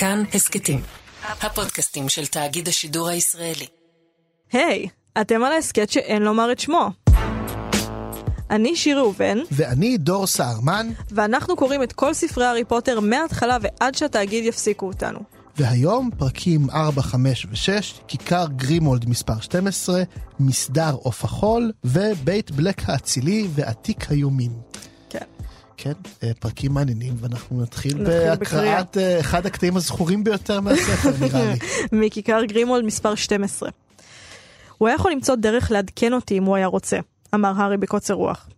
כאן הסכתים, הפודקאסטים של תאגיד השידור הישראלי. היי, hey, אתם על ההסכת שאין לומר את שמו. אני שיר ראובן. ואני דור סהרמן. ואנחנו קוראים את כל ספרי הארי פוטר מההתחלה ועד שהתאגיד יפסיקו אותנו. והיום פרקים 4, 5 ו-6, כיכר גרימולד מספר 12, מסדר עוף החול, ובית בלק האצילי ועתיק היומין. כן. אה, פרקים מעניינים, ואנחנו נתחיל בהקראת אה, אחד הקטעים הזכורים ביותר מהספר, נראה לי. מכיכר גרימולד מספר 12. הוא היה יכול למצוא דרך לעדכן אותי אם הוא היה רוצה, אמר הארי בקוצר רוח.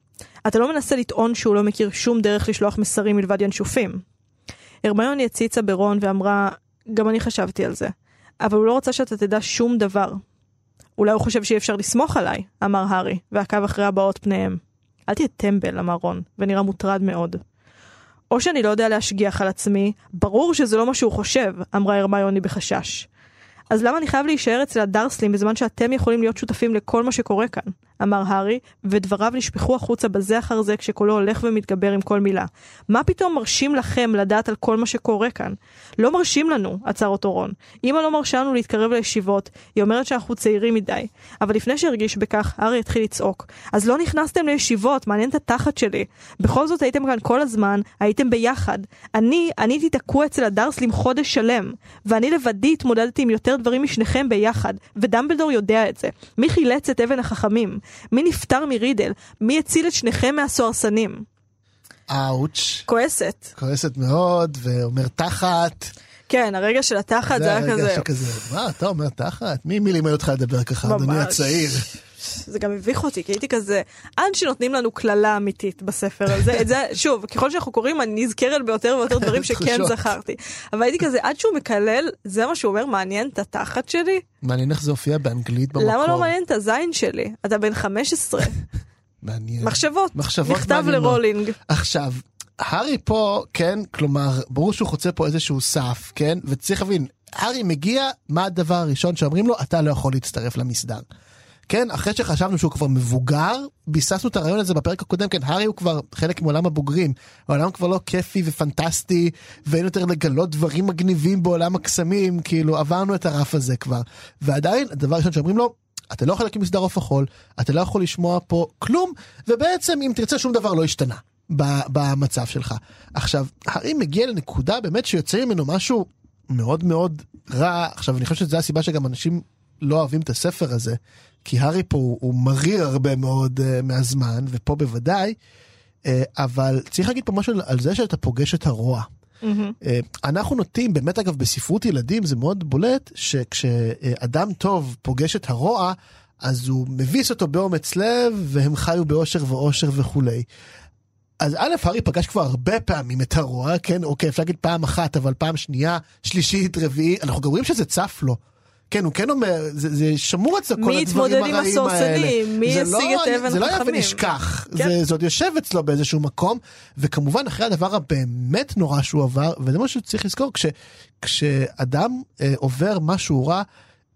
אתה לא מנסה לטעון שהוא לא מכיר שום דרך לשלוח מסרים מלבד ינשופים. הרמיוני הציצה ברון ואמרה, גם אני חשבתי על זה, אבל הוא לא רוצה שאתה תדע שום דבר. אולי הוא חושב שאי אפשר לסמוך עליי, אמר הארי, ועקב אחרי הבעות פניהם. אל תהיה טמבל, אמר רון, ונראה מוטרד מאוד. או שאני לא יודע להשגיח על עצמי, ברור שזה לא מה שהוא חושב, אמרה הרמיוני בחשש. אז למה אני חייב להישאר אצל הדרסלים בזמן שאתם יכולים להיות שותפים לכל מה שקורה כאן? אמר הארי, ודבריו נשפכו החוצה בזה אחר זה כשקולו הולך ומתגבר עם כל מילה. מה פתאום מרשים לכם לדעת על כל מה שקורה כאן? לא מרשים לנו, עצר אותו רון. אמא לא מרשה לנו להתקרב לישיבות, היא אומרת שאנחנו צעירים מדי. אבל לפני שהרגיש בכך, הארי התחיל לצעוק. אז לא נכנסתם לישיבות, מעניין את התחת שלי. בכל זאת הייתם כאן כל הזמן, הייתם ביחד. אני, אני תקוע אצל הדרסלים חודש שלם. ואני לבדי התמודדתי עם יותר דברים משניכם ביחד, ודמבלדור יודע את זה. מי חילץ את אבן החכמים? מי נפטר מרידל? מי הציל את שניכם מהסוהרסנים? אאוץ'. כועסת. כועסת מאוד, ואומר תחת. כן, הרגע של התחת זה היה כזה. זה הרגע שכזה, מה, אתה אומר תחת? מי מי לימד אותך לדבר ככה, אדוני הצעיר? זה גם הביך אותי, כי הייתי כזה, עד שנותנים לנו קללה אמיתית בספר הזה, את זה, שוב, ככל שאנחנו קוראים, אני נזכרת ביותר ויותר דברים שכן זכרתי. אבל הייתי כזה, עד שהוא מקלל, זה מה שהוא אומר, מעניין את התחת שלי? מעניין איך זה הופיע באנגלית במקור. למה לא מעניין את הזין שלי? אתה בן 15. מעניין. מחשבות. מחשבות נכתב לרולינג. עכשיו, הארי פה, כן, כלומר, ברור שהוא חוצה פה איזשהו סף, כן, וצריך להבין, הארי מגיע, מה הדבר הראשון שאומרים לו? אתה לא יכול להצטרף למסדר. כן, אחרי שחשבנו שהוא כבר מבוגר, ביססנו את הרעיון הזה בפרק הקודם, כן, הארי הוא כבר חלק מעולם הבוגרים, העולם כבר לא כיפי ופנטסטי, ואין יותר לגלות דברים מגניבים בעולם הקסמים, כאילו עברנו את הרף הזה כבר. ועדיין, הדבר הראשון שאומרים לו, אתה לא להקים מסדר עוף החול, אתה לא יכול לשמוע פה כלום, ובעצם אם תרצה שום דבר לא השתנה במצב שלך. עכשיו, הארי מגיע לנקודה באמת שיוצא ממנו משהו מאוד מאוד רע, עכשיו אני חושב שזו הסיבה שגם אנשים לא אוהבים את הספר הזה, כי הארי פה הוא, הוא מריר הרבה מאוד uh, מהזמן, ופה בוודאי, uh, אבל צריך להגיד פה משהו על זה שאתה פוגש את הרוע. Mm-hmm. Uh, אנחנו נוטים, באמת אגב בספרות ילדים זה מאוד בולט, שכשאדם טוב פוגש את הרוע, אז הוא מביס אותו באומץ לב, והם חיו באושר ואושר וכולי. אז א', הארי פגש כבר הרבה פעמים את הרוע, כן, אוקיי, אפשר להגיד פעם אחת, אבל פעם שנייה, שלישית, רביעית, אנחנו גם רואים שזה צף לו. כן, הוא כן אומר, זה, זה שמור אצלו כל הדברים הרעים האלה. מי התמודד עם הסוסנים? מי השיג לא, את אבן החכמים? זה לא היה ונשכח, כן. זה, זה עוד יושב אצלו באיזשהו מקום, וכמובן אחרי הדבר הבאמת נורא שהוא עבר, וזה מה שצריך לזכור, כש, כשאדם אה, עובר משהו רע,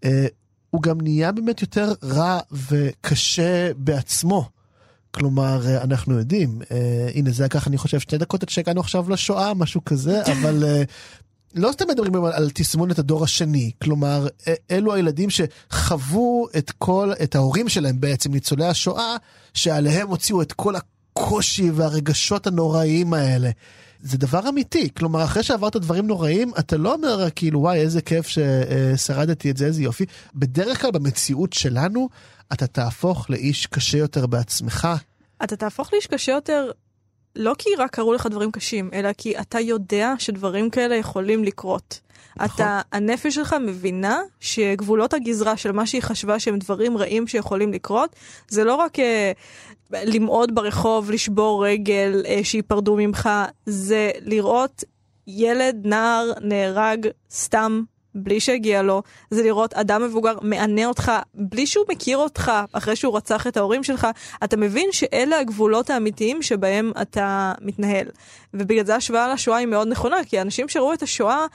אה, הוא גם נהיה באמת יותר רע וקשה בעצמו. כלומר, אה, אנחנו יודעים, אה, הנה זה לקח אני חושב שתי דקות עד שהגענו עכשיו לשואה, משהו כזה, אבל אה, לא סתם מדברים על תסמונת הדור השני, כלומר, אלו הילדים שחוו את כל, את ההורים שלהם בעצם, ניצולי השואה, שעליהם הוציאו את כל הקושי והרגשות הנוראיים האלה. זה דבר אמיתי, כלומר, אחרי שעברת דברים נוראים, אתה לא אומר כאילו, וואי, איזה כיף ששרדתי את זה, איזה יופי. בדרך כלל במציאות שלנו, אתה תהפוך לאיש קשה יותר בעצמך. אתה תהפוך לאיש קשה יותר לא כי רק קרו לך דברים קשים, אלא כי אתה יודע שדברים כאלה יכולים לקרות. נכון. אתה, הנפש שלך מבינה שגבולות הגזרה של מה שהיא חשבה שהם דברים רעים שיכולים לקרות, זה לא רק אה, למעוד ברחוב, לשבור רגל, אה, שייפרדו ממך, זה לראות ילד, נער, נהרג סתם בלי שהגיע לו, זה לראות אדם מבוגר מענה אותך בלי שהוא מכיר אותך אחרי שהוא רצח את ההורים שלך, אתה מבין שאלה הגבולות האמיתיים שבהם אתה מתנהל. ובגלל זה השוואה לשואה היא מאוד נכונה, כי האנשים שראו את השואה,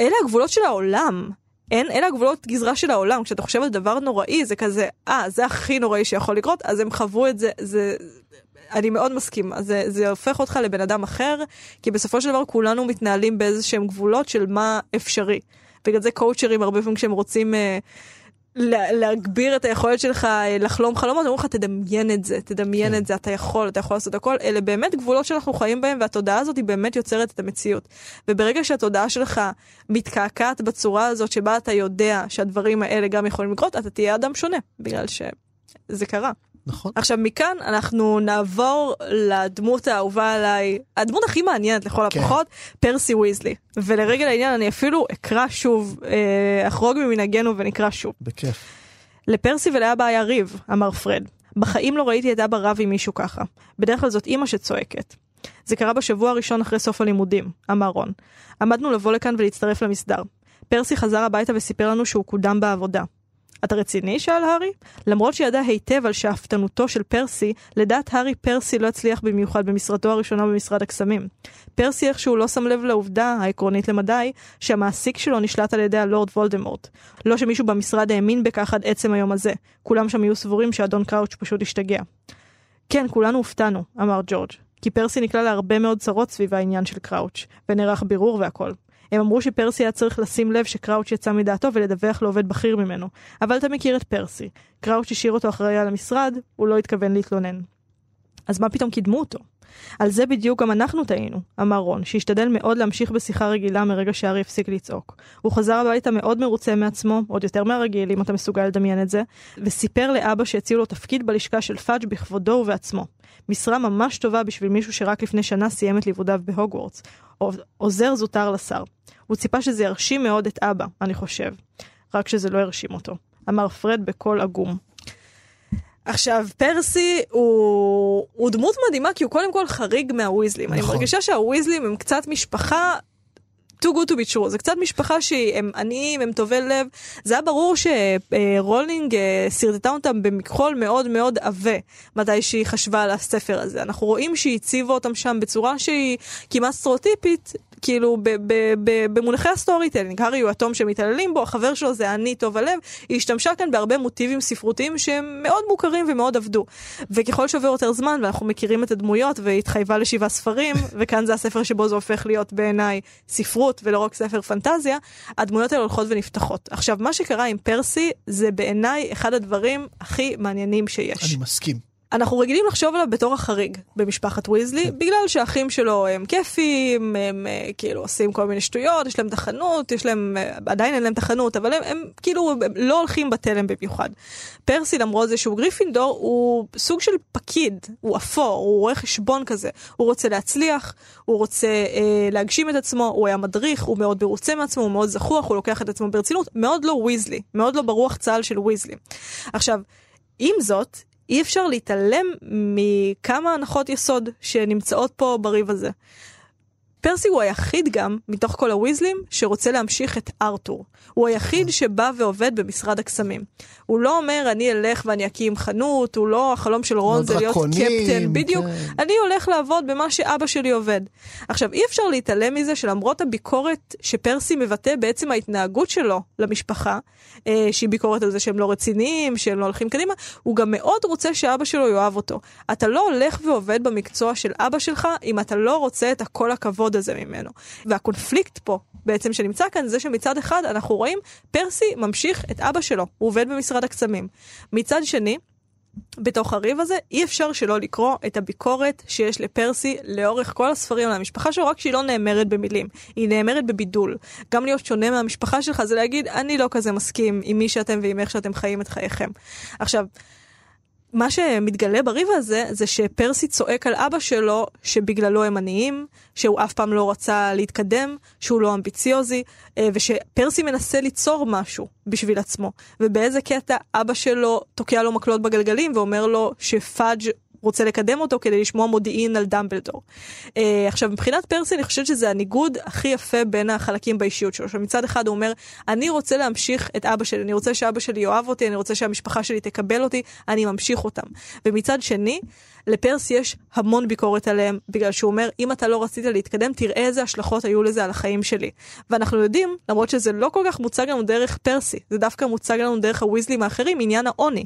אלה הגבולות של העולם. אין, אלה הגבולות גזרה של העולם. כשאתה חושב על דבר נוראי, זה כזה, אה, זה הכי נוראי שיכול לקרות, אז הם חוו את זה, זה... אני מאוד מסכימה, זה, זה הופך אותך לבן אדם אחר, כי בסופו של דבר כולנו מתנהלים באיזה שהם גבולות של מה אפשרי. בגלל זה קואוצ'רים הרבה פעמים כשהם רוצים אה, לה- להגביר את היכולת שלך אה, לחלום חלומות, אומרים לך תדמיין את זה, תדמיין כן. את זה, אתה יכול, אתה יכול לעשות הכל, אלה באמת גבולות שאנחנו חיים בהם והתודעה הזאת היא באמת יוצרת את המציאות. וברגע שהתודעה שלך מתקעקעת בצורה הזאת שבה אתה יודע שהדברים האלה גם יכולים לקרות, אתה תהיה אדם שונה, בגלל שזה קרה. נכון. עכשיו מכאן אנחנו נעבור לדמות האהובה עליי, הדמות הכי מעניינת לכל כן. הפחות, פרסי ויזלי. ולרגל העניין אני אפילו אקרא שוב, אה, אחרוג ממנהגנו ונקרא שוב. בכיף. לפרסי ולאבא היה ריב, אמר פרד. בחיים לא ראיתי את אבא רב עם מישהו ככה. בדרך כלל זאת אימא שצועקת. זה קרה בשבוע הראשון אחרי סוף הלימודים, אמר רון. עמדנו לבוא לכאן ולהצטרף למסדר. פרסי חזר הביתה וסיפר לנו שהוא קודם בעבודה. אתה רציני? שאל הארי. למרות שידע היטב על שאפתנותו של פרסי, לדעת הארי פרסי לא הצליח במיוחד במשרתו הראשונה במשרד הקסמים. פרסי איכשהו לא שם לב לעובדה, העקרונית למדי, שהמעסיק שלו נשלט על ידי הלורד וולדמורט. לא שמישהו במשרד האמין בכך עד עצם היום הזה. כולם שם היו סבורים שאדון קראוץ' פשוט השתגע. כן, כולנו הופתענו, אמר ג'ורג', כי פרסי נקלע להרבה מאוד צרות סביב העניין של קראוץ', ונערך בירור והכל. הם אמרו שפרסי היה צריך לשים לב שקראוץ' יצא מדעתו ולדווח לעובד בכיר ממנו. אבל אתה מכיר את פרסי. קראוץ' השאיר אותו אחראי על המשרד, הוא לא התכוון להתלונן. אז מה פתאום קידמו אותו? על זה בדיוק גם אנחנו טעינו, אמר רון, שהשתדל מאוד להמשיך בשיחה רגילה מרגע שהארי הפסיק לצעוק. הוא חזר הביתה מאוד מרוצה מעצמו, עוד יותר מהרגיל, אם אתה מסוגל לדמיין את זה, וסיפר לאבא שהציעו לו תפקיד בלשכה של פאג' בכבודו ובעצמו. משרה ממש טובה בשביל מישהו שרק לפני שנה סיים את לימודיו בהוגוורטס. עוזר זוטר לשר. הוא ציפה שזה ירשים מאוד את אבא, אני חושב. רק שזה לא הרשים אותו. אמר פרד בקול עגום. עכשיו, פרסי הוא, הוא דמות מדהימה כי הוא קודם כל חריג מהוויזלים. נכון. אני מרגישה שהוויזלים הם קצת משפחה too good to be true. זה קצת משפחה שהם עניים, הם טובי לב. זה היה ברור שרולינג אה, סרטטה אותם במכחול מאוד מאוד עבה, מתי שהיא חשבה על הספר הזה. אנחנו רואים שהיא הציבה אותם שם בצורה שהיא כמעט סטריאוטיפית. כאילו ב- ב- ב- במונחי ה storytelling, הארי הוא אטום שמתעללים בו, החבר שלו זה עני טוב הלב, היא השתמשה כאן בהרבה מוטיבים ספרותיים שהם מאוד מוכרים ומאוד עבדו. וככל שעובר יותר זמן ואנחנו מכירים את הדמויות והתחייבה לשבעה ספרים, וכאן זה הספר שבו זה הופך להיות בעיניי ספרות ולא רק ספר פנטזיה, הדמויות האלה הולכות ונפתחות. עכשיו, מה שקרה עם פרסי זה בעיניי אחד הדברים הכי מעניינים שיש. אני מסכים. אנחנו רגילים לחשוב עליו בתור החריג במשפחת ויזלי, בגלל שהאחים שלו הם כיפים, הם אה, כאילו עושים כל מיני שטויות, יש להם את החנות, יש להם, אה, עדיין אין להם את החנות, אבל הם, הם כאילו הם לא הולכים בתלם במיוחד. פרסי למרות זה שהוא גריפינדור, הוא סוג של פקיד, הוא אפור, הוא רואה חשבון כזה, הוא רוצה להצליח, הוא רוצה אה, להגשים את עצמו, הוא היה מדריך, הוא מאוד מרוצה מעצמו, הוא מאוד זחוח, הוא לוקח את עצמו ברצינות, מאוד לא ויזלי, מאוד לא ברוח צה"ל של ויזלי. עכשיו, עם זאת, אי אפשר להתעלם מכמה הנחות יסוד שנמצאות פה בריב הזה. פרסי הוא היחיד גם, מתוך כל הוויזלים, שרוצה להמשיך את ארתור. הוא היחיד שבא ועובד במשרד הקסמים. הוא לא אומר, אני אלך ואני אקים חנות, הוא לא, החלום של רון זה להיות קפטן, בדיוק. כן. אני הולך לעבוד במה שאבא שלי עובד. עכשיו, אי אפשר להתעלם מזה שלמרות הביקורת שפרסי מבטא בעצם ההתנהגות שלו למשפחה, אה, שהיא ביקורת על זה שהם לא רציניים, שהם לא הולכים קדימה, הוא גם מאוד רוצה שאבא שלו יאהב אותו. אתה לא הולך ועובד במקצוע של אבא שלך אם אתה לא רוצה את הקול הכבוד הזה ממנו. והקונפליקט פה, בעצם שנמצא כאן, זה שמצד אחד אנחנו רואים פרסי ממשיך את אבא שלו, הוא עובד במשרד הקסמים. מצד שני, בתוך הריב הזה, אי אפשר שלא לקרוא את הביקורת שיש לפרסי לאורך כל הספרים על המשפחה שלו, רק שהיא לא נאמרת במילים, היא נאמרת בבידול. גם להיות שונה מהמשפחה שלך זה להגיד, אני לא כזה מסכים עם מי שאתם ועם איך שאתם חיים את חייכם. עכשיו, מה שמתגלה בריב הזה, זה שפרסי צועק על אבא שלו שבגללו הם עניים, שהוא אף פעם לא רצה להתקדם, שהוא לא אמביציוזי, אה, ושפרסי מנסה ליצור משהו בשביל עצמו. ובאיזה קטע אבא שלו תוקע לו מקלות בגלגלים ואומר לו שפאג' רוצה לקדם אותו כדי לשמוע מודיעין על דמבלדור. Uh, עכשיו מבחינת פרסי אני חושבת שזה הניגוד הכי יפה בין החלקים באישיות שלו. שמצד אחד הוא אומר אני רוצה להמשיך את אבא שלי, אני רוצה שאבא שלי יאהב אותי, אני רוצה שהמשפחה שלי תקבל אותי, אני ממשיך אותם. ומצד שני, לפרסי יש המון ביקורת עליהם, בגלל שהוא אומר, אם אתה לא רצית להתקדם, תראה איזה השלכות היו לזה על החיים שלי. ואנחנו יודעים, למרות שזה לא כל כך מוצג לנו דרך פרסי, זה דווקא מוצג לנו דרך הוויזלים האחרים, עניין העוני.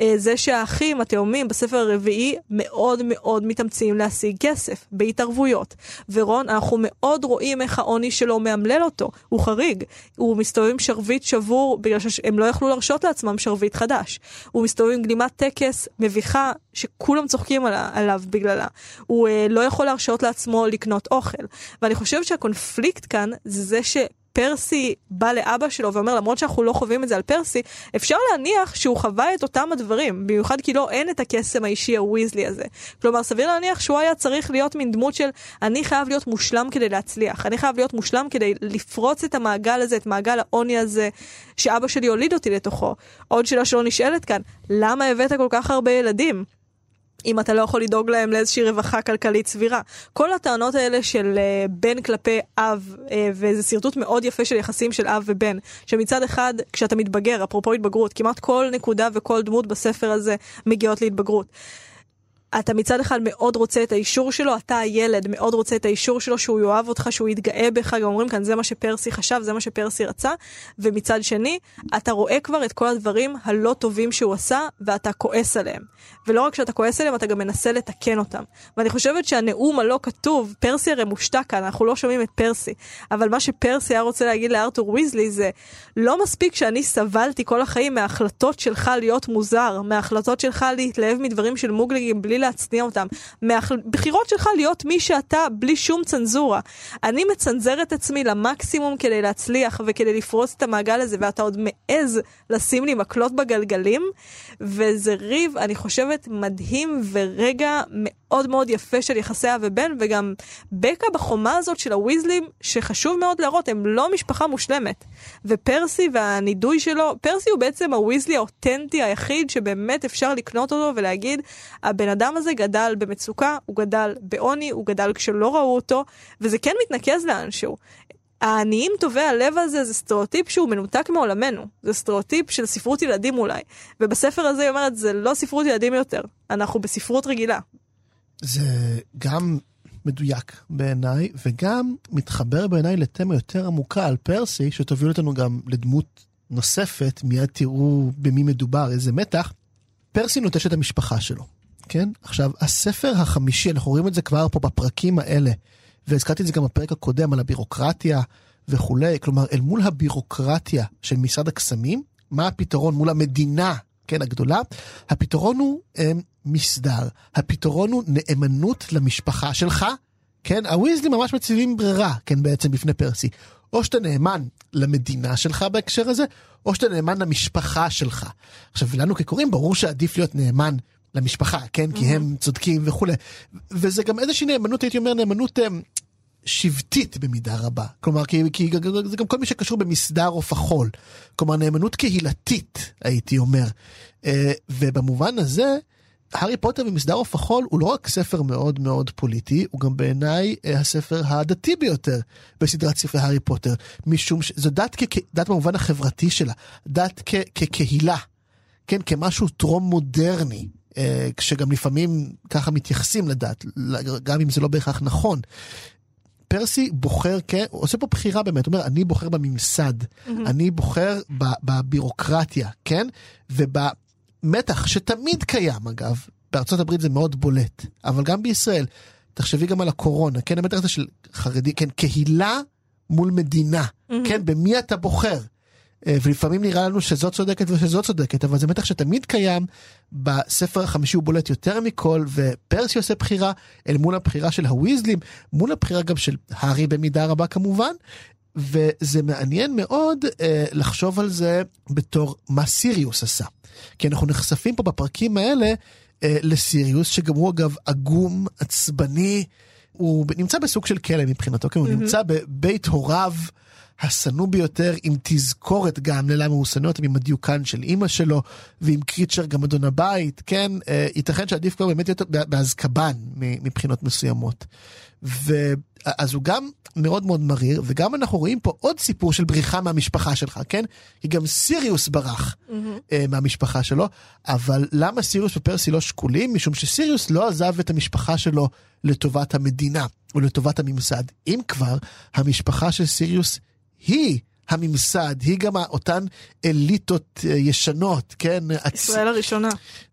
אה, זה שהאחים התאומים בספר הרביעי מאוד מאוד מתאמצים להשיג כסף בהתערבויות. ורון, אנחנו מאוד רואים איך העוני שלו מאמלל אותו, הוא חריג. הוא מסתובב עם שרביט שבור בגלל שהם לא יכלו להרשות לעצמם שרביט חדש. הוא מסתובב עם גלימת טקס מביכה שכולם צוחקים עליו בגללה. הוא אה, לא יכול להרשות לעצמו לקנות אוכל. ואני חושבת שהקונפליקט כאן זה זה ש... פרסי בא לאבא שלו ואומר למרות שאנחנו לא חווים את זה על פרסי, אפשר להניח שהוא חווה את אותם הדברים, במיוחד כי לא אין את הקסם האישי הוויזלי הזה. כלומר סביר להניח שהוא היה צריך להיות מין דמות של אני חייב להיות מושלם כדי להצליח, אני חייב להיות מושלם כדי לפרוץ את המעגל הזה, את מעגל העוני הזה שאבא שלי הוליד אותי לתוכו. עוד שאלה שלא נשאלת כאן, למה הבאת כל כך הרבה ילדים? אם אתה לא יכול לדאוג להם לאיזושהי רווחה כלכלית סבירה. כל הטענות האלה של uh, בן כלפי אב, uh, וזה שרטוט מאוד יפה של יחסים של אב ובן, שמצד אחד, כשאתה מתבגר, אפרופו התבגרות, כמעט כל נקודה וכל דמות בספר הזה מגיעות להתבגרות. אתה מצד אחד מאוד רוצה את האישור שלו, אתה הילד מאוד רוצה את האישור שלו, שהוא יאהב אותך, שהוא יתגאה בך, גם אומרים כאן זה מה שפרסי חשב, זה מה שפרסי רצה, ומצד שני, אתה רואה כבר את כל הדברים הלא טובים שהוא עשה, ואתה כועס עליהם. ולא רק שאתה כועס עליהם, אתה גם מנסה לתקן אותם. ואני חושבת שהנאום הלא כתוב, פרסי הרי מושתק כאן, אנחנו לא שומעים את פרסי, אבל מה שפרסי היה רוצה להגיד לארתור ויזלי זה, לא מספיק שאני סבלתי כל החיים מההחלטות שלך להיות מוזר, מההחלטות שלך להתלהב מדברים של מוגלגים בלי להצניע אותם, מהבחירות שלך להיות מי שאתה בלי שום צנזורה. אני מצנזר את עצמי למקסימום כדי להצליח וכדי לפרוץ את המעגל הזה, ואתה עוד מעז לשים לי מקלות בגלגלים, וזה ריב, אני חושבת, מדהים ורגע מאוד מאוד יפה של יחסי אב ובן, וגם בקע בחומה הזאת של הוויזלים, שחשוב מאוד להראות, הם לא משפחה מושלמת. ופרסי והנידוי שלו, פרסי הוא בעצם הוויזלי האותנטי היחיד שבאמת אפשר לקנות אותו ולהגיד, הבן אדם הזה גדל במצוקה, הוא גדל בעוני, הוא גדל כשלא ראו אותו, וזה כן מתנקז לאנשהו. העניים טובי הלב הזה זה סטריאוטיפ שהוא מנותק מעולמנו. זה סטריאוטיפ של ספרות ילדים אולי. ובספר הזה היא אומרת, זה לא ספרות ילדים יותר, אנחנו בספרות רגילה. זה גם מדויק בעיניי, וגם מתחבר בעיניי לתמה יותר עמוקה על פרסי, שתוביל אותנו גם לדמות נוספת, מיד תראו במי מדובר, איזה מתח. פרסי נוטש את המשפחה שלו, כן? עכשיו, הספר החמישי, אנחנו רואים את זה כבר פה בפרקים האלה, והזכרתי את זה גם בפרק הקודם על הבירוקרטיה וכולי, כלומר, אל מול הבירוקרטיה של משרד הקסמים, מה הפתרון מול המדינה, כן, הגדולה? הפתרון הוא הם, מסדר, הפתרון הוא נאמנות למשפחה שלך, כן, הוויזלי ממש מציבים ברירה, כן, בעצם בפני פרסי. או שאתה נאמן למדינה שלך בהקשר הזה, או שאתה נאמן למשפחה שלך. עכשיו, לנו כקוראים ברור שעדיף להיות נאמן למשפחה, כן? כי הם צודקים וכולי. וזה גם איזושהי נאמנות, הייתי אומר, נאמנות הם, שבטית במידה רבה. כלומר, כי, כי זה גם כל מי שקשור במסדר עוף החול. כלומר, נאמנות קהילתית, הייתי אומר. אה, ובמובן הזה, הארי פוטר ומסדר עוף החול הוא לא רק ספר מאוד מאוד פוליטי, הוא גם בעיניי אה, הספר הדתי ביותר בסדרת ספרי הארי פוטר. משום שזו דת, כ- דת במובן החברתי שלה, דת כ- כקהילה, כן, כמשהו טרום מודרני. אה, שגם לפעמים ככה מתייחסים לדת, גם אם זה לא בהכרח נכון. פרסי בוחר, כן, עושה פה בחירה באמת, הוא אומר, אני בוחר בממסד, mm-hmm. אני בוחר בבירוקרטיה, כן? ובמתח שתמיד קיים אגב, בארצות הברית זה מאוד בולט, אבל גם בישראל, תחשבי גם על הקורונה, כן, המתח הזה של חרדי, כן, קהילה מול מדינה, mm-hmm. כן, במי אתה בוחר? אה, ולפעמים נראה לנו שזאת צודקת ושזאת צודקת, אבל זה מתח שתמיד קיים. בספר החמישי הוא בולט יותר מכל, ופרסי עושה בחירה אל מול הבחירה של הוויזלים, מול הבחירה גם של הארי במידה רבה כמובן. וזה מעניין מאוד אה, לחשוב על זה בתור מה סיריוס עשה. כי אנחנו נחשפים פה בפרקים האלה אה, לסיריוס, שגם הוא אגב עגום, עצבני, הוא נמצא בסוג של כלא מבחינתו, כי הוא mm-hmm. נמצא בבית הוריו. השנוא ביותר, עם תזכורת גם ללמה הוא שנוא אותם, עם הדיוקן של אימא שלו, ועם קריצ'ר גם אדון הבית, כן, אה, ייתכן שעדיף כבר באמת להיות באזקבן מבחינות מסוימות. ואז הוא גם מאוד מאוד מריר, וגם אנחנו רואים פה עוד סיפור של בריחה מהמשפחה שלך, כן? כי גם סיריוס ברח mm-hmm. uh, מהמשפחה שלו, אבל למה סיריוס ופרסי לא שקולים? משום שסיריוס לא עזב את המשפחה שלו לטובת המדינה, או לטובת הממסד. אם כבר, המשפחה של סיריוס היא הממסד, היא גם אותן אליטות אה, ישנות, כן? ישראל הראשונה.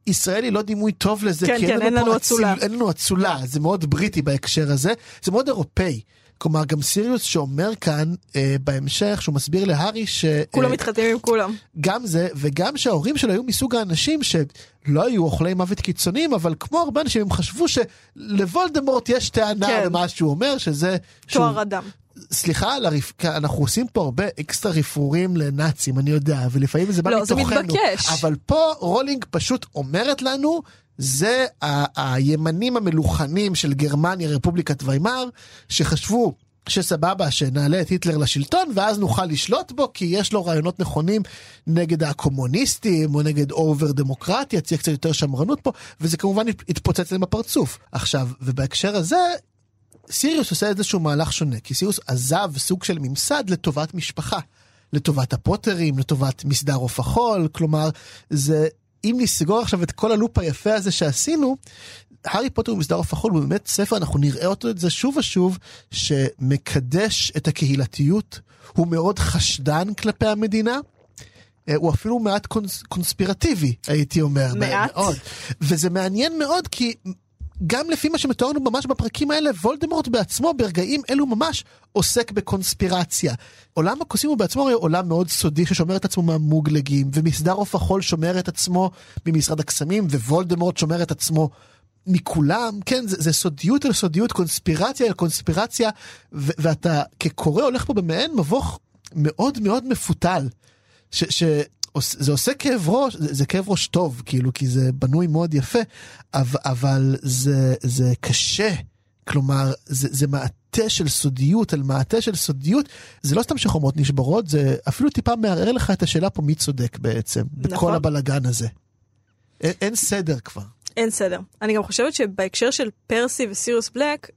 ישראל היא לא דימוי טוב לזה, כן, כי כן, אין לנו אצולה. אין לנו אצולה, זה מאוד בריטי בהקשר הזה, זה מאוד אירופאי. כלומר גם סיריוס שאומר כאן אה, בהמשך שהוא מסביר להארי ש... כולם אה, מתחתנים עם כולם. גם זה וגם שההורים שלו היו מסוג האנשים שלא היו אוכלי מוות קיצוניים אבל כמו הרבה אנשים הם חשבו שלוולדמורט יש טענה כן. למה שהוא אומר שזה... תואר אדם. סליחה על הריף... אנחנו עושים פה הרבה אקסטרה רפרורים לנאצים, אני יודע, ולפעמים זה בא לא, מתוכנו. לא, זה מתבקש. אבל פה רולינג פשוט אומרת לנו, זה ה- הימנים המלוכנים של גרמניה, רפובליקת ויימאר, שחשבו שסבבה שנעלה את היטלר לשלטון ואז נוכל לשלוט בו כי יש לו רעיונות נכונים נגד הקומוניסטים או נגד over דמוקרטיה תהיה קצת יותר שמרנות פה וזה כמובן התפוצץ להם בפרצוף עכשיו ובהקשר הזה סיריוס עושה איזשהו מהלך שונה, כי סיריוס עזב סוג של ממסד לטובת משפחה. לטובת הפוטרים, לטובת מסדר עוף החול, כלומר, זה, אם נסגור עכשיו את כל ה loop היפה הזה שעשינו, הארי פוטר ומסדר עוף החול הוא באמת ספר, אנחנו נראה אותו את זה שוב ושוב, שמקדש את הקהילתיות, הוא מאוד חשדן כלפי המדינה. אה, הוא אפילו מעט קונס, קונספירטיבי הייתי אומר. מעט. מאוד. וזה מעניין מאוד כי גם לפי מה שמתואר לנו ממש בפרקים האלה, וולדמורט בעצמו ברגעים אלו ממש עוסק בקונספירציה. עולם הקוסמים הוא בעצמו הרי עולם מאוד סודי ששומר את עצמו מהמוגלגים, ומסדר עוף החול שומר את עצמו ממשרד הקסמים, ווולדמורט שומר את עצמו מכולם, כן, זה, זה סודיות על סודיות, קונספירציה על קונספירציה, ו- ואתה כקורא הולך פה במעין מבוך מאוד מאוד מפותל. ש, זה עושה כאב ראש, זה, זה כאב ראש טוב, כאילו, כי זה בנוי מאוד יפה, אבל, אבל זה, זה קשה. כלומר, זה, זה מעטה של סודיות על מעטה של סודיות, זה לא סתם שחומות נשברות, זה אפילו טיפה מערער לך את השאלה פה מי צודק בעצם, נכון. בכל הבלגן הזה. אין, אין סדר כבר. אין סדר. אני גם חושבת שבהקשר של פרסי וסיריוס בלק,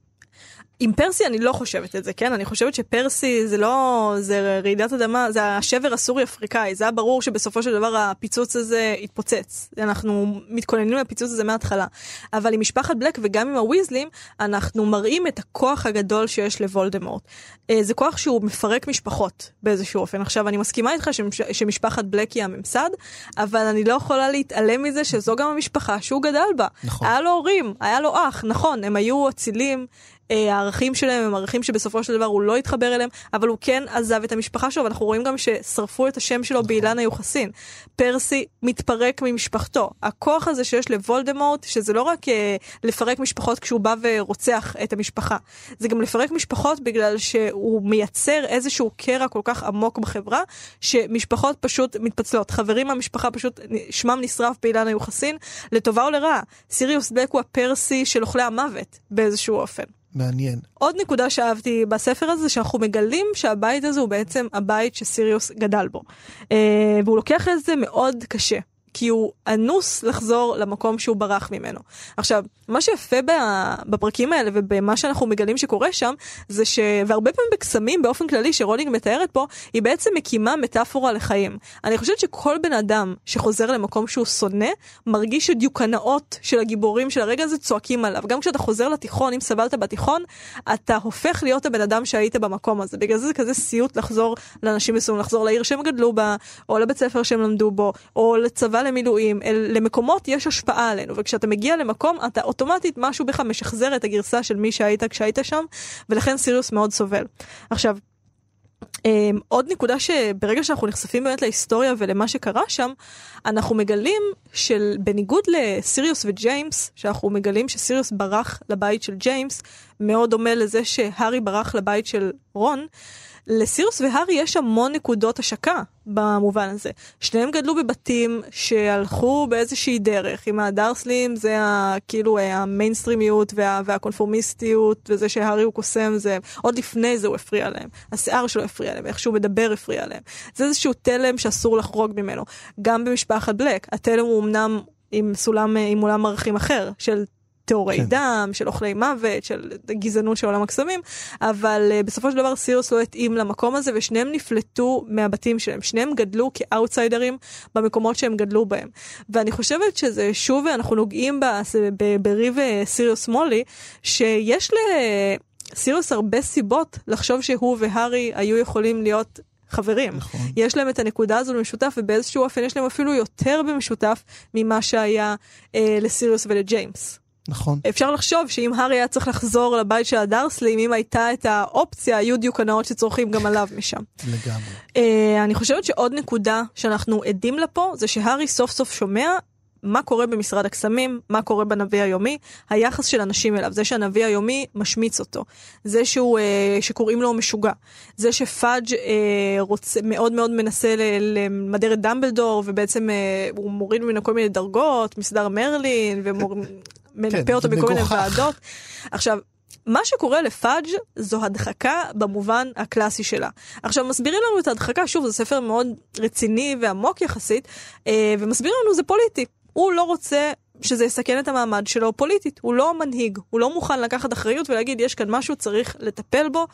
עם פרסי אני לא חושבת את זה, כן? אני חושבת שפרסי זה לא, זה רעידת אדמה, זה השבר הסורי-אפריקאי, זה היה ברור שבסופו של דבר הפיצוץ הזה יתפוצץ. אנחנו מתכוננים לפיצוץ הזה מההתחלה. אבל עם משפחת בלק וגם עם הוויזלים, אנחנו מראים את הכוח הגדול שיש לוולדמורט. אה, זה כוח שהוא מפרק משפחות באיזשהו אופן. עכשיו, אני מסכימה איתך שמש, שמשפחת בלק היא הממסד, אבל אני לא יכולה להתעלם מזה שזו גם המשפחה שהוא גדל בה. נכון. היה לו הורים, היה לו אח, נכון, הם היו אצילים. הערכים שלהם הם ערכים שבסופו של דבר הוא לא התחבר אליהם, אבל הוא כן עזב את המשפחה שלו, ואנחנו רואים גם ששרפו את השם שלו באילן היוחסין. פרסי מתפרק ממשפחתו. הכוח הזה שיש לוולדמורט, שזה לא רק אה, לפרק משפחות כשהוא בא ורוצח את המשפחה, זה גם לפרק משפחות בגלל שהוא מייצר איזשהו קרע כל כך עמוק בחברה, שמשפחות פשוט מתפצלות. חברים מהמשפחה פשוט, שמם נשרף באילן היוחסין, לטובה או לרעה. סיריוס בלק הוא הפרסי של אוכלי המוות באיזשהו אופן. מעניין. עוד נקודה שאהבתי בספר הזה, שאנחנו מגלים שהבית הזה הוא בעצם הבית שסיריוס גדל בו. אה, והוא לוקח את זה מאוד קשה. כי הוא אנוס לחזור למקום שהוא ברח ממנו. עכשיו, מה שיפה בפרקים האלה ובמה שאנחנו מגלים שקורה שם, זה ש... והרבה פעמים בקסמים באופן כללי שרולינג מתארת פה, היא בעצם מקימה מטאפורה לחיים. אני חושבת שכל בן אדם שחוזר למקום שהוא שונא, מרגיש שדיוקנאות של הגיבורים של הרגע הזה צועקים עליו. גם כשאתה חוזר לתיכון, אם סבלת בתיכון, אתה הופך להיות הבן אדם שהיית במקום הזה. בגלל זה זה כזה סיוט לחזור לאנשים מסוימים, לחזור לעיר שהם גדלו בה, או לבית ספר שהם למדו בו, או לצבא למילואים, אל, למקומות יש השפעה עלינו, וכשאתה מגיע למקום, אתה אוטומטית משהו בך משחזר את הגרסה של מי שהיית כשהיית שם, ולכן סיריוס מאוד סובל. עכשיו, Um, עוד נקודה שברגע שאנחנו נחשפים באמת להיסטוריה ולמה שקרה שם, אנחנו מגלים שבניגוד לסיריוס וג'יימס, שאנחנו מגלים שסיריוס ברח לבית של ג'יימס, מאוד דומה לזה שהארי ברח לבית של רון, לסירוס והארי יש המון נקודות השקה במובן הזה. שניהם גדלו בבתים שהלכו באיזושהי דרך. עם הדרסלים זה ה, כאילו המיינסטרימיות וה, והקונפורמיסטיות וזה שהארי הוא קוסם זה עוד לפני זה הוא הפריע להם. השיער שלו הפריע להם, איך שהוא מדבר הפריע להם. זה איזשהו תלם שאסור לחרוג ממנו. גם במשפחת בלק, התלם הוא אמנם עם סולם, עם עולם ערכים אחר של טהורי כן. דם, של אוכלי מוות, של גזענות של עולם הקסמים, אבל uh, בסופו של דבר סירוס לא התאים למקום הזה ושניהם נפלטו מהבתים שלהם, שניהם גדלו כאוטסיידרים במקומות שהם גדלו בהם. ואני חושבת שזה שוב אנחנו נוגעים בריב אה, סיריוס מולי, שיש לסיריוס הרבה סיבות לחשוב שהוא והארי היו יכולים להיות חברים. נכון. יש להם את הנקודה הזו במשותף, ובאיזשהו אופן יש להם אפילו יותר במשותף ממה שהיה אה, לסיריוס ולג'יימס. נכון. אפשר לחשוב שאם הארי היה צריך לחזור לבית של הדרסלים, אם הייתה את האופציה, היו דיוק הנאות שצורכים גם עליו משם. לגמרי. Uh, אני חושבת שעוד נקודה שאנחנו עדים לה פה, זה שהארי סוף סוף שומע מה קורה במשרד הקסמים, מה קורה בנביא היומי, היחס של אנשים אליו, זה שהנביא היומי משמיץ אותו, זה שהוא, אה, שקוראים לו משוגע, זה שפאג' אה, רוצה, מאוד מאוד מנסה למדר את דמבלדור, ובעצם אה, הוא מוריד ממנו כל מיני דרגות, מסדר מרלין, ומנפה כן, אותו בכל מיני ועדות. עכשיו, מה שקורה לפאג' זו הדחקה במובן הקלאסי שלה. עכשיו מסבירים לנו את ההדחקה, שוב זה ספר מאוד רציני ועמוק יחסית, אה, ומסבירים לנו זה פוליטי. הוא לא רוצה שזה יסכן את המעמד שלו פוליטית, הוא לא מנהיג, הוא לא מוכן לקחת אחריות ולהגיד יש כאן משהו צריך לטפל בו,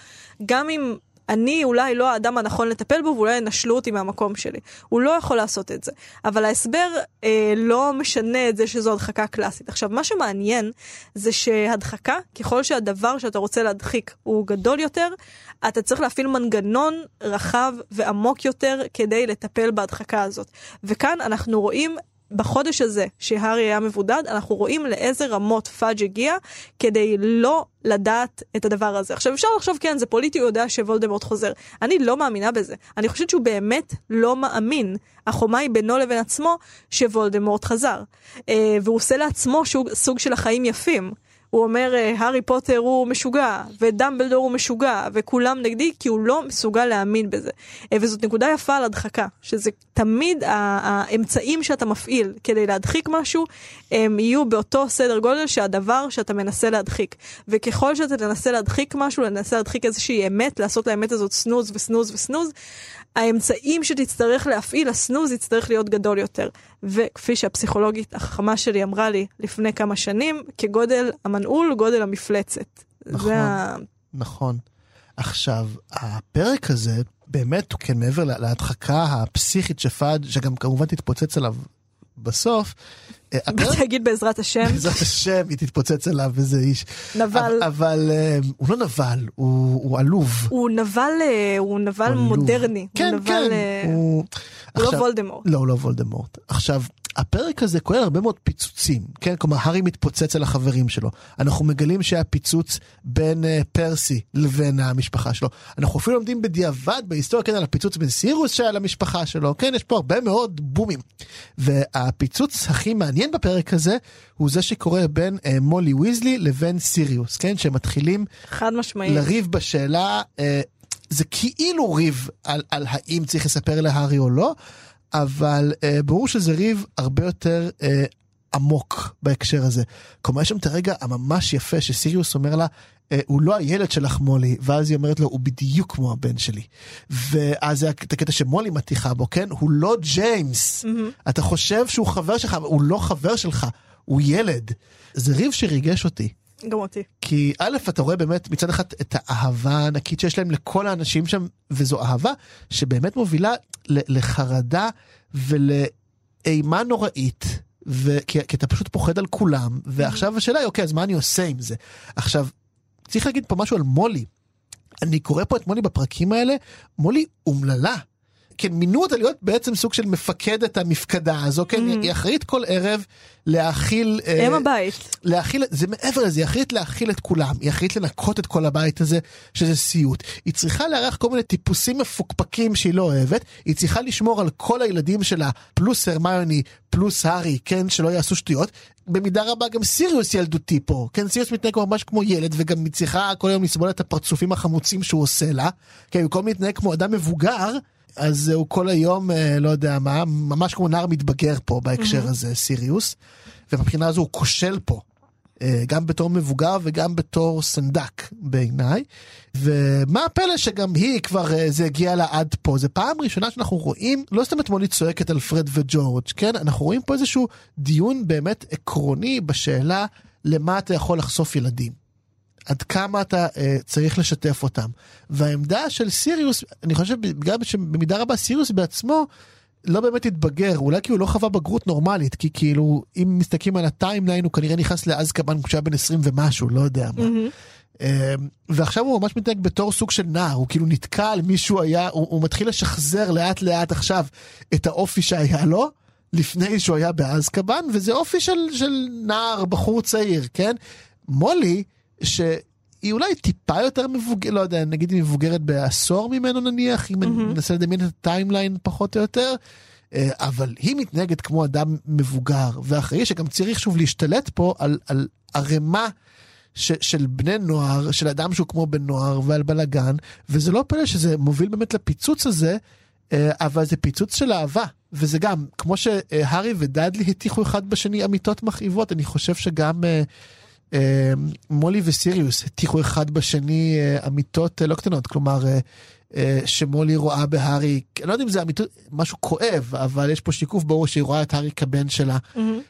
גם אם אני אולי לא האדם הנכון לטפל בו ואולי ינשלו אותי מהמקום שלי. הוא לא יכול לעשות את זה. אבל ההסבר אה, לא משנה את זה שזו הדחקה קלאסית. עכשיו, מה שמעניין זה שהדחקה, ככל שהדבר שאתה רוצה להדחיק הוא גדול יותר, אתה צריך להפעיל מנגנון רחב ועמוק יותר כדי לטפל בהדחקה הזאת. וכאן אנחנו רואים בחודש הזה שהארי היה מבודד, אנחנו רואים לאיזה רמות פאג' הגיע כדי לא לדעת את הדבר הזה. עכשיו אפשר לחשוב, כן, זה פוליטי, הוא יודע שוולדמורט חוזר. אני לא מאמינה בזה. אני חושבת שהוא באמת לא מאמין. החומה היא בינו לבין עצמו שוולדמורט חזר. אה, והוא עושה לעצמו שוג, סוג של החיים יפים. הוא אומר אה, הארי פוטר הוא משוגע, ודמבלדור הוא משוגע, וכולם נגדי, כי הוא לא מסוגל להאמין בזה. אה, וזאת נקודה יפה על הדחקה, שזה תמיד האמצעים שאתה מפעיל כדי להדחיק משהו, הם יהיו באותו סדר גודל שהדבר שאתה מנסה להדחיק. וככל שאתה תנסה להדחיק משהו, לנסה להדחיק איזושהי אמת, לעשות לאמת הזאת סנוז וסנוז וסנוז, האמצעים שתצטרך להפעיל, הסנוז יצטרך להיות גדול יותר. וכפי שהפסיכולוגית החכמה שלי אמרה לי לפני כמה שנים, כגודל המנעול, גודל המפלצת. נכון, ה... נכון. עכשיו, הפרק הזה, באמת, כן, מעבר להדחקה הפסיכית שפאד, שגם כמובן תתפוצץ עליו בסוף, באתי להגיד בעזרת השם. בעזרת השם, היא תתפוצץ עליו איזה איש. נבל. אבל אה, הוא לא נבל, הוא עלוב. הוא נבל, אה, הוא נבל מודרני. כן, כן. אה, הוא לא וולדמורט. לא, הוא לא וולדמורט. עכשיו, הפרק הזה כולל הרבה מאוד פיצוצים, כן? כלומר, הארי מתפוצץ על החברים שלו. אנחנו מגלים שהיה פיצוץ בין uh, פרסי לבין המשפחה שלו. אנחנו אפילו לומדים בדיעבד בהיסטוריה, כן, על הפיצוץ בין סירוס שהיה למשפחה שלו, כן? יש פה הרבה מאוד בומים. והפיצוץ הכי מעניין בפרק הזה, הוא זה שקורה בין uh, מולי ויזלי לבין סיריוס, כן? שמתחילים... חד משמעית. לריב בשאלה, uh, זה כאילו ריב על, על האם צריך לספר להארי או לא. אבל אה, ברור שזה ריב הרבה יותר אה, עמוק בהקשר הזה. כלומר, יש שם את הרגע הממש יפה שסיריוס אומר לה, אה, הוא לא הילד שלך מולי, ואז היא אומרת לו, הוא בדיוק כמו הבן שלי. ואז זה הקטע שמולי מתיחה בו, כן? הוא לא ג'יימס. Mm-hmm. אתה חושב שהוא חבר שלך, אבל הוא לא חבר שלך, הוא ילד. זה ריב שריגש אותי. גם אותי. כי א', אתה רואה באמת מצד אחד את האהבה הענקית שיש להם לכל האנשים שם, וזו אהבה שבאמת מובילה לחרדה ולאימה נוראית. וכי, כי אתה פשוט פוחד על כולם, ועכשיו השאלה היא, אוקיי, אז מה אני עושה עם זה? עכשיו, צריך להגיד פה משהו על מולי. אני קורא פה את מולי בפרקים האלה, מולי אומללה. כן, מינו אותה להיות בעצם סוג של מפקדת המפקדה הזו, כן, Mm-hmm. היא אחראית כל ערב להאכיל... אה, אם הבית. להאכיל, זה מעבר לזה, היא אחראית להאכיל את כולם, היא אחראית לנקות את כל הבית הזה, שזה סיוט. היא צריכה לארח כל מיני טיפוסים מפוקפקים שהיא לא אוהבת, היא צריכה לשמור על כל הילדים שלה, פלוס הרמיוני, פלוס הארי, כן, שלא יעשו שטויות. במידה רבה גם סיריוס ילדותי פה, כן, סיריוס מתנהג ממש כמו ילד, וגם היא צריכה כל היום לסבול את הפרצופים החמוצים שהוא עושה לה, כן, במקום להתנהג כמו אדם מבוגר, אז הוא כל היום, אה, לא יודע מה, ממש כמו נער מתבגר פה בהקשר הזה, סיריוס. ומבחינה הזו הוא כושל פה. אה, גם בתור מבוגר וגם בתור סנדק בעיניי. ומה הפלא שגם היא כבר אה, זה הגיע לה עד פה זה פעם ראשונה שאנחנו רואים לא סתם אתמול היא צועקת על פרד וג'ורג' כן אנחנו רואים פה איזשהו דיון באמת עקרוני בשאלה למה אתה יכול לחשוף ילדים. עד כמה אתה אה, צריך לשתף אותם. והעמדה של סיריוס, אני חושב בגלל שבמידה רבה סיריוס בעצמו לא באמת התבגר, אולי כי הוא לא חווה בגרות נורמלית, כי כאילו אם מסתכלים על ה timeline הוא כנראה נכנס לאזקבאן כשהיה בן 20 ומשהו, לא יודע מה. אה, ועכשיו הוא ממש מתנהג בתור סוג של נער, הוא כאילו נתקל, מישהו היה, הוא, הוא מתחיל לשחזר לאט לאט עכשיו את האופי שהיה לו. לפני שהוא היה באזקבאן וזה אופי של, של נער בחור צעיר כן מולי שהיא אולי טיפה יותר מבוגרת לא יודע נגיד היא מבוגרת בעשור ממנו נניח אם אני מנסה לדמיין את הטיימליין פחות או יותר. אה, אבל היא מתנהגת כמו אדם מבוגר ואחראי שגם צריך שוב להשתלט פה על, על ערימה ש, של בני נוער של אדם שהוא כמו בן נוער ועל בלאגן וזה לא פלא שזה מוביל באמת לפיצוץ הזה אה, אבל זה פיצוץ של אהבה וזה גם כמו שהארי ודאדלי הטיחו אחד בשני אמיתות מכאיבות אני חושב שגם אה, מולי וסיריוס הטיחו אחד בשני אה, אמיתות אה, לא קטנות כלומר אה, שמולי רואה בהארי אני לא יודע אם זה אמיתות משהו כואב אבל יש פה שיקוף ברור שהיא רואה את הארי כבן שלה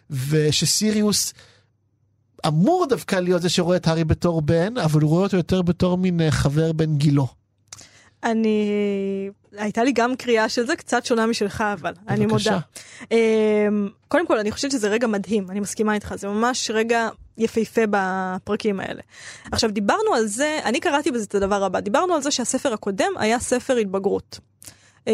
ושסיריוס אמור דווקא להיות זה שרואה את הארי בתור בן אבל הוא רואה אותו יותר בתור מין חבר בן גילו. אני... הייתה לי גם קריאה של זה, קצת שונה משלך אבל, אני בבקשה. מודה. אמ, קודם כל, אני חושבת שזה רגע מדהים, אני מסכימה איתך, זה ממש רגע יפהפה בפרקים האלה. עכשיו, דיברנו על זה, אני קראתי בזה את הדבר הבא, דיברנו על זה שהספר הקודם היה ספר התבגרות. Uh,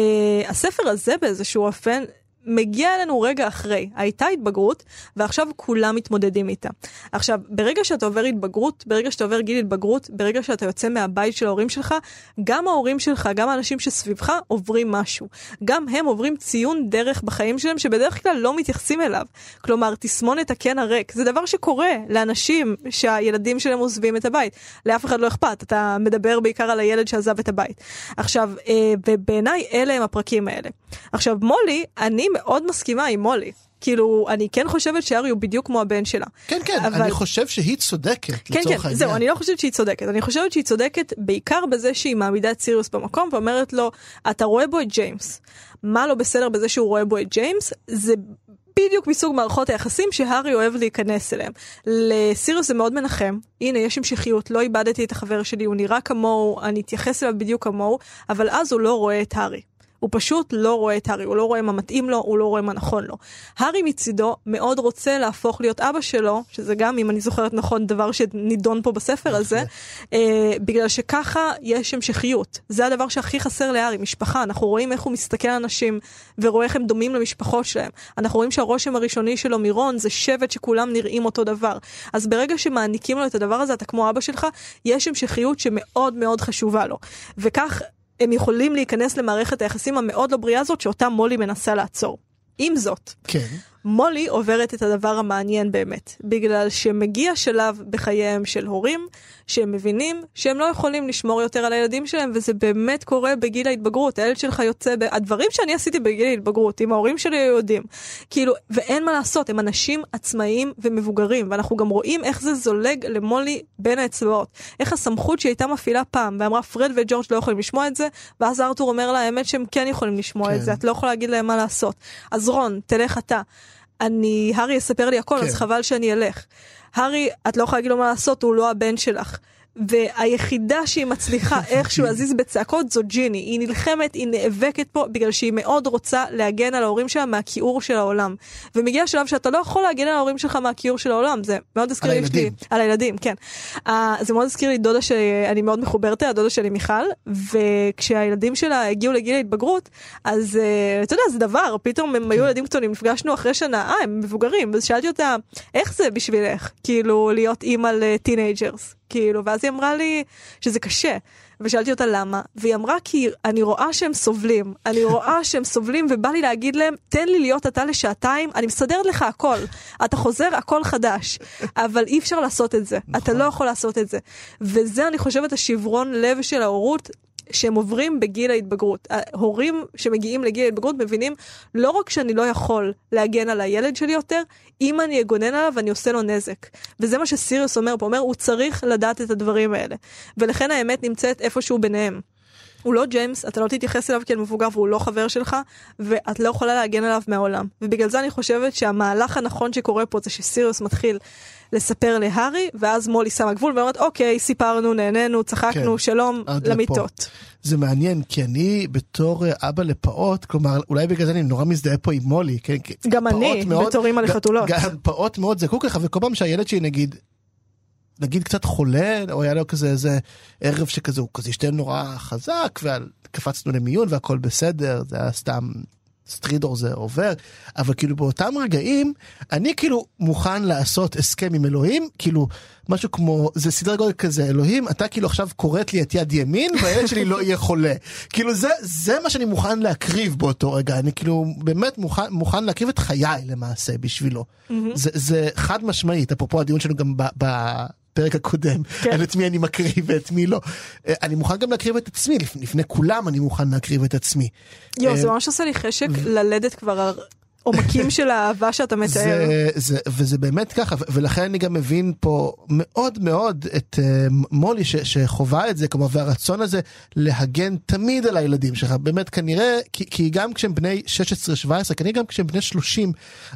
הספר הזה באיזשהו אופן מגיע אלינו רגע אחרי. הייתה התבגרות, ועכשיו כולם מתמודדים איתה. עכשיו, ברגע שאתה עובר התבגרות, ברגע שאתה עובר גיל התבגרות, ברגע שאתה יוצא מהבית של ההורים שלך, גם ההורים שלך, גם האנשים שסביבך עוברים משהו. גם הם עוברים ציון דרך בחיים שלהם שבדרך כלל לא מתייחסים אליו. כלומר, תסמונת הקן הריק. זה דבר שקורה לאנשים שהילדים שלהם עוזבים את הבית. לאף אחד לא אכפת, אתה מדבר בעיקר על הילד שעזב את הבית. עכשיו, אה, ובעיניי אלה הם הפרקים האלה. עכשיו, מולי, אני מאוד מסכימה עם מולי. כאילו, אני כן חושבת שארי הוא בדיוק כמו הבן שלה. כן כן אבל- אני חושב שהיא צודקת כן, כן, לצורך העניין. זהו, אני לא חושבת שהיא צודקת. אני חושבת שהיא צודקת בעיקר בזה שהיא מעמידה את סיריוס במקום ואומרת לו, אתה רואה בו את ג'יימס. מה לא בסדר בזה שהוא רואה בו את ג'יימס? זה בדיוק מסוג מערכות היחסים שהארי אוהב להיכנס אליהם. לסיריוס זה מאוד מנחם, הנה יש המשכיות, לא איבדתי את החבר שלי, הוא נראה כמוהו, אני אתייחס אליו בדיוק כמוהו, אבל אז הוא לא רואה את הארי. הוא פשוט לא רואה את הארי, הוא לא רואה מה מתאים לו, הוא לא רואה מה נכון לו. הארי מצידו מאוד רוצה להפוך להיות אבא שלו, שזה גם, אם אני זוכרת נכון, דבר שנידון פה בספר הזה, אה, בגלל שככה יש המשכיות. זה הדבר שהכי חסר להארי, משפחה. אנחנו רואים איך הוא מסתכל על אנשים, ורואה איך הם דומים למשפחות שלהם. אנחנו רואים שהרושם הראשוני שלו מרון זה שבט שכולם נראים אותו דבר. אז ברגע שמעניקים לו את הדבר הזה, אתה כמו אבא שלך, יש המשכיות שמאוד מאוד חשובה לו. וכך הם יכולים להיכנס למערכת היחסים המאוד לא בריאה הזאת שאותה מולי מנסה לעצור. עם זאת, כן. מולי עוברת את הדבר המעניין באמת, בגלל שמגיע שלב בחייהם של הורים שהם מבינים שהם לא יכולים לשמור יותר על הילדים שלהם, וזה באמת קורה בגיל ההתבגרות. הילד שלך יוצא, ב... הדברים שאני עשיתי בגיל ההתבגרות, אם ההורים שלי היו יודעים, כאילו, ואין מה לעשות, הם אנשים עצמאיים ומבוגרים, ואנחנו גם רואים איך זה זולג למולי בין האצבעות. איך הסמכות שהיא הייתה מפעילה פעם, ואמרה פרד וג'ורג' לא יכולים לשמוע את זה, ואז ארתור אומר לה, האמת שהם כן יכולים לשמוע כן. את זה, את לא יכולה להגיד להם מה לעשות. אז רון, תלך אתה. אני, הארי יספר לי הכל, כן. אז חבל שאני אלך. הארי, את לא יכולה להגיד לו מה לעשות, הוא לא הבן שלך. והיחידה שהיא מצליחה איכשהו להזיז בצעקות זו ג'יני. היא נלחמת, היא נאבקת פה בגלל שהיא מאוד רוצה להגן על ההורים שלה מהכיעור של העולם. ומגיע שלב שאתה לא יכול להגן על ההורים שלך מהכיעור של העולם, זה מאוד הזכיר על לי, לי- הילדים. על הילדים, כן. Uh, זה מאוד הזכיר לי דודה שאני מאוד מחוברת אליה, דודה שלי מיכל, וכשהילדים שלה הגיעו לגיל ההתבגרות, אז uh, אתה יודע, זה דבר, פתאום הם היו ילדים קטנים, נפגשנו אחרי שנה, אה, הם מבוגרים, אז שאלתי אותה, איך זה בשבילך, כאילו, להיות אימא ל teenagers, כאילו, ואז היא אמרה לי שזה קשה. ושאלתי אותה למה, והיא אמרה כי אני רואה שהם סובלים, אני רואה שהם סובלים ובא לי להגיד להם, תן לי להיות אתה לשעתיים, אני מסדרת לך הכל, אתה חוזר הכל חדש, אבל אי אפשר לעשות את זה, אתה לא יכול לעשות את זה. וזה אני חושבת השברון לב של ההורות. שהם עוברים בגיל ההתבגרות. ההורים שמגיעים לגיל ההתבגרות מבינים לא רק שאני לא יכול להגן על הילד שלי יותר, אם אני אגונן עליו אני עושה לו נזק. וזה מה שסיריוס אומר פה, אומר הוא צריך לדעת את הדברים האלה. ולכן האמת נמצאת איפשהו ביניהם. הוא לא ג'יימס, אתה לא תתייחס אליו כאל מבוגר והוא לא חבר שלך, ואת לא יכולה להגן עליו מהעולם. ובגלל זה אני חושבת שהמהלך הנכון שקורה פה זה שסיריוס מתחיל לספר להארי, ואז מולי שמה גבול ואומרת, אוקיי, סיפרנו, נהנינו, צחקנו, כן, שלום. למיטות. זה מעניין כי אני בתור אה, אבא לפעוט כלומר אולי בגלל זה אני נורא מזדהה פה עם מולי כן גם אני, מאוד- בתור אימא לחתולות. גם פעוט מאוד זקוק לך וכל פעם שהילד שלי נגיד. נגיד קצת חולה או היה לו כזה איזה ערב שכזה הוא כזה השתן נורא חזק וקפצנו למיון והכל בסדר זה היה סתם סטרידור זה עובר אבל כאילו באותם רגעים אני כאילו מוכן לעשות הסכם עם אלוהים כאילו משהו כמו זה סדרי גודל כזה אלוהים אתה כאילו עכשיו כורת לי את יד ימין והילד שלי לא יהיה חולה. כאילו זה זה מה שאני מוכן להקריב באותו רגע. אני כאילו באמת מוכן מוכן להקריב את חיי למעשה בשבילו. זה זה חד משמעית אפרופו הדיון שלנו גם ב... ב פרק הקודם, כן. על את מי אני מקריב ואת מי לא. אה, אני מוכן גם להקריב את עצמי, לפ- לפני כולם אני מוכן להקריב את עצמי. יואו, זה אה, ממש עושה לי חשק ללדת כבר עומקים של האהבה שאתה מתאר. זה, זה, וזה באמת ככה, ולכן אני גם מבין פה מאוד מאוד את uh, מולי ש, שחווה את זה, כלומר, והרצון הזה להגן תמיד על הילדים שלך, באמת כנראה, כי, כי גם כשהם בני 16-17, כנראה גם כשהם בני 30,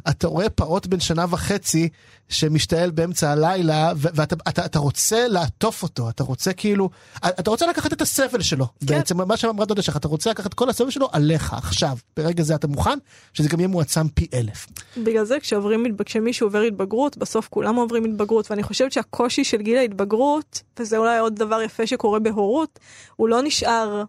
אתה רואה פעוט בן שנה וחצי שמשתעל באמצע הלילה, ואתה אתה, אתה רוצה לעטוף אותו, אתה רוצה כאילו, אתה רוצה לקחת את הסבל שלו, כן. בעצם מה שאמרה דודה שלך, אתה רוצה לקחת כל הסבל שלו עליך עכשיו, ברגע זה אתה מוכן, שזה גם יהיה מועצם פי אלף. בגלל זה כשעוברים, כשמישהו עובר התבגרות, בסוף כולם עוברים התבגרות, ואני חושבת שהקושי של גיל ההתבגרות, וזה אולי עוד דבר יפה שקורה בהורות, הוא לא נשאר,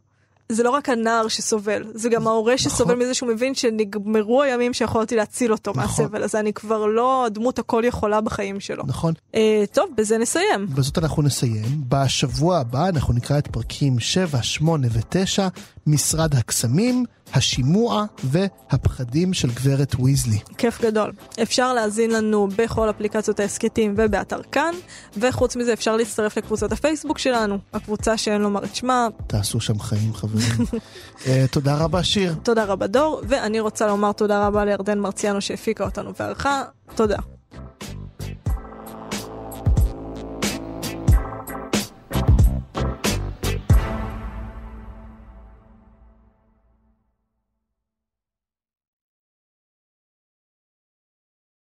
זה לא רק הנער שסובל, זה גם ההורה שסובל מזה שהוא מבין שנגמרו הימים שיכולתי להציל אותו נכון. מהסבל הזה, אני כבר לא הדמות הכל יכולה בחיים שלו. נכון? אה, טוב, בזה נסיים. בזאת אנחנו נסיים. בשבוע הבא אנחנו נקרא את פרקים 7, 8 ו-9, משרד הקסמים, השימוע והפחדים של גברת ויזלי. כיף גדול. אפשר להזין לנו בכל אפליקציות ההסכתים ובאתר כאן, וחוץ מזה אפשר להצטרף לקבוצת הפייסבוק שלנו, הקבוצה שאין לומר את שמה. תעשו שם חיים חברים. אה, תודה רבה שיר. תודה רבה דור, ואני רוצה לומר תודה רבה לירדן מרציאנו שהפיקה אותנו וערכה. תודה.